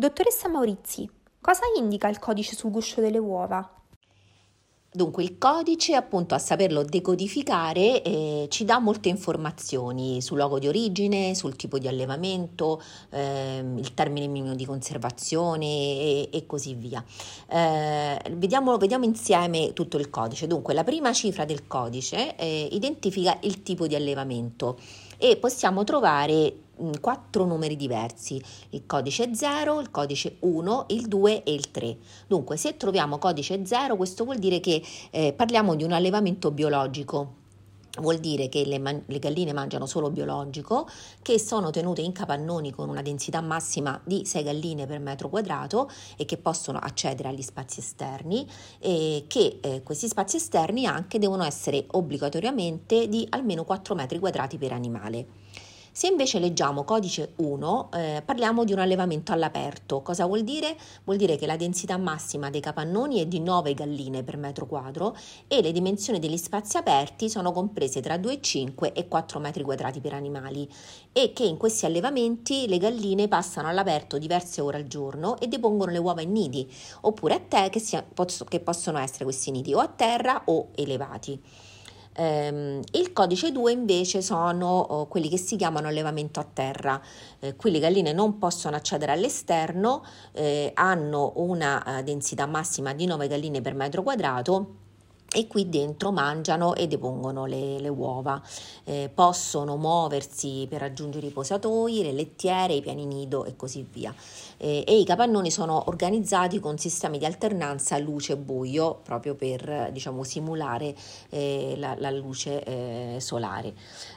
Dottoressa Maurizi, cosa indica il codice sul guscio delle uova? Dunque il codice, appunto, a saperlo decodificare, eh, ci dà molte informazioni sul luogo di origine, sul tipo di allevamento, ehm, il termine minimo di conservazione e, e così via. Eh, vediamo, vediamo, insieme tutto il codice. Dunque la prima cifra del codice eh, identifica il tipo di allevamento e possiamo trovare quattro numeri diversi, il codice 0, il codice 1, il 2 e il 3. Dunque, se troviamo codice 0, questo vuol dire che eh, parliamo di un allevamento biologico. Vuol dire che le, man- le, galline mangiano solo biologico, che sono tenute in capannoni con una densità massima di 6 galline per metro quadrato e che possono accedere agli spazi esterni e che eh, questi spazi esterni anche devono essere obbligatoriamente di almeno 4 metri quadrati per animale. Se invece leggiamo codice 1, eh, parliamo di un allevamento all'aperto. Cosa vuol dire? Vuol dire che la densità massima dei capannoni è di 9 galline per metro quadro e le dimensioni degli spazi aperti sono comprese tra 2,5 e 4 metri quadrati per animali e che in questi allevamenti le galline passano all'aperto diverse ore al giorno e depongono le uova in nidi oppure a te che, sia, che possono essere questi nidi o a terra o elevati. Eh, il codice 2 invece sono oh, quelli che si chiamano allevamento a terra. Eh, qui le galline non possono accedere all'esterno, eh, hanno una uh, densità massima di 9 galline per metro quadrato e qui dentro mangiano e depongono le, le uova. Eh, possono muoversi per raggiungere i posatoi, le lettiere, i piani nido e così via. Eh, e i capannoni sono organizzati con sistemi di alternanza luce-buio proprio per diciamo, simulare eh, la, la, luce eh, solare.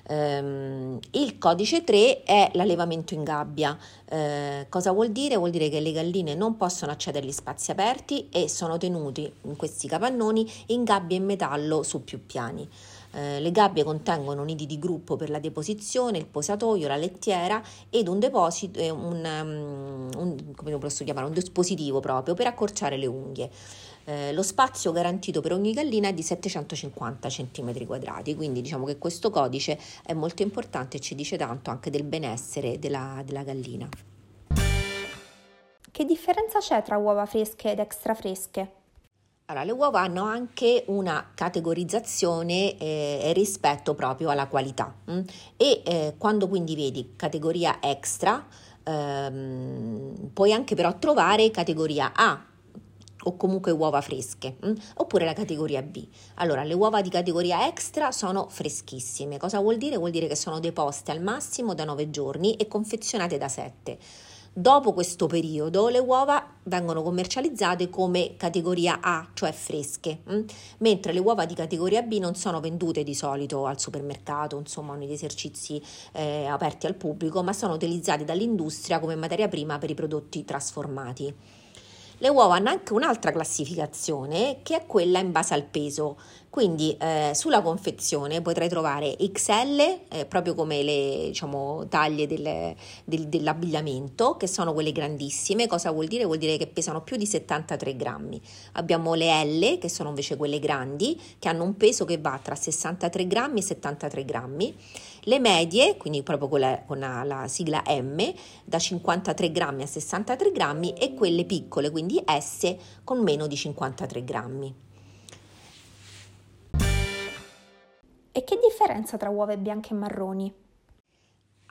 Ehm, il codice 3 è l'allevamento in gabbia. Eh, cosa vuol dire? Vuol dire che le galline non possono accedere agli spazi aperti e sono tenuti in questi capannoni in gabbia gabbie in metallo su più piani. Eh, le gabbie contengono nidi di gruppo per la deposizione, il posatoio, la lettiera ed un deposito, eh, un, um, un, come posso chiamare, un dispositivo proprio per accorciare le unghie. Eh, lo spazio garantito per ogni gallina è di 750 cm quadrati, quindi diciamo che questo codice è molto importante e ci dice tanto anche del benessere della, della gallina. Che differenza c'è tra uova fresche ed extra fresche? Allora, le uova hanno anche una categorizzazione eh, rispetto proprio alla qualità mh? Mm? e eh, quando quindi vedi categoria extra ehm, puoi anche però trovare categoria A o comunque uova fresche mh? Mm? oppure la categoria B. Allora, le uova di categoria extra sono freschissime. Cosa vuol dire? Vuol dire che sono deposte al massimo da 9 giorni e confezionate da 7. Dopo questo periodo le uova vengono commercializzate come categoria A, cioè fresche? Mm? mentre le uova di categoria B non sono vendute di solito al supermercato, insomma, negli esercizi eh, aperti al pubblico, ma sono utilizzate dall'industria come materia prima per i prodotti trasformati. Le uova hanno anche un'altra classificazione che è quella in base al peso, quindi eh, sulla confezione potrai trovare XL, eh, proprio come le diciamo, taglie del, del, dell'abbigliamento, che sono quelle grandissime. Cosa vuol dire? Vuol dire che pesano più di 73 grammi. Abbiamo le L, che sono invece quelle grandi, che hanno un peso che va tra 63 grammi e 73 grammi. Le medie, quindi proprio con la, con la sigla M, da 53 grammi a 63 grammi e quelle piccole, quindi S, con meno di 53 grammi. Differenza tra uova bianche e marroni?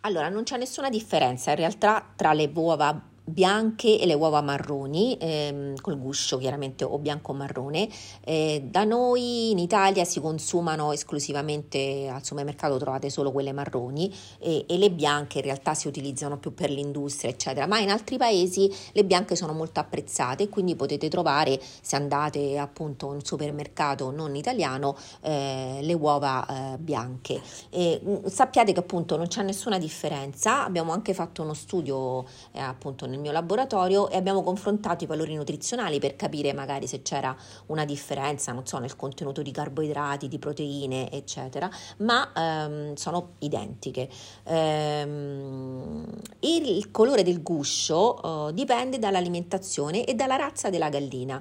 Allora, non c'è nessuna differenza in realtà tra le uova bianche e le uova marroni, ehm, col guscio chiaramente o bianco o marrone. Eh, da noi in Italia si consumano esclusivamente al supermercato, trovate solo quelle marroni e, e, le bianche in realtà si utilizzano più per l'industria, eccetera, ma in altri paesi le bianche sono molto apprezzate, quindi potete trovare, se andate appunto in un supermercato non italiano, eh, le uova eh, bianche. E, mm, sappiate che appunto non c'è nessuna differenza, abbiamo anche fatto uno studio eh, appunto nel mio laboratorio e abbiamo confrontato i valori nutrizionali per capire magari se c'era una differenza, non so, nel contenuto di carboidrati, di proteine, eccetera, ma ehm, sono identiche. Ehm, il colore del guscio eh, dipende dall'alimentazione e dalla razza della gallina.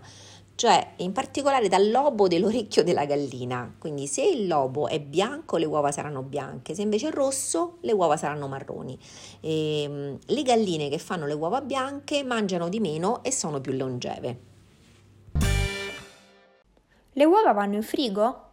Cioè in particolare dal lobo dell'orecchio della gallina. Quindi se il lobo è bianco le uova saranno bianche, se invece è rosso le uova saranno marroni. E, ehm, le galline che fanno le uova bianche mangiano di meno e sono più longeve. Le uova vanno in frigo?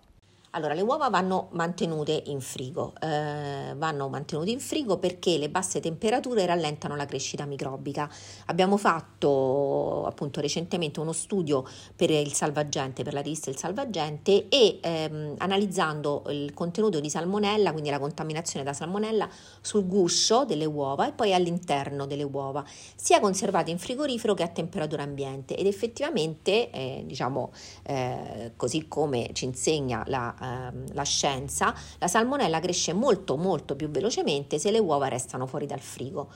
Allora, le uova vanno mantenute in frigo, eh, vanno mantenute in frigo perché le basse temperature rallentano la crescita microbica. Abbiamo fatto appunto recentemente uno studio per il salvagente, per la rivista Il Salvagente e ehm, analizzando il contenuto di salmonella, quindi la contaminazione da salmonella sul guscio delle uova e poi all'interno delle uova, sia conservate in frigorifero che a temperatura ambiente ed effettivamente, eh, diciamo, eh, così come ci insegna la ehm, la scienza, la salmonella cresce molto molto più velocemente se le uova restano fuori dal frigo.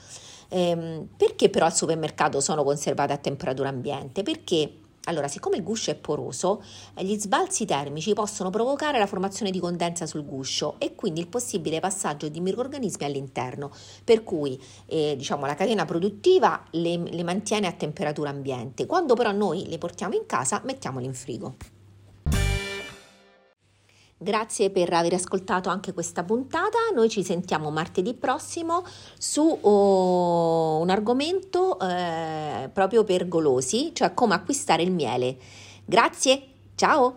Ehm, perché però al supermercato sono conservate a temperatura ambiente? Perché allora, siccome il guscio è poroso, eh, gli sbalzi termici possono provocare la formazione di condensa sul guscio e quindi il possibile passaggio di microrganismi all'interno, per cui eh, diciamo, la catena produttiva le, le mantiene a temperatura ambiente. Quando però noi le portiamo in casa, mettiamole in frigo. Grazie per aver ascoltato anche questa puntata. Noi ci sentiamo martedì prossimo su oh, un argomento eh, proprio per golosi, cioè come acquistare il miele. Grazie, ciao!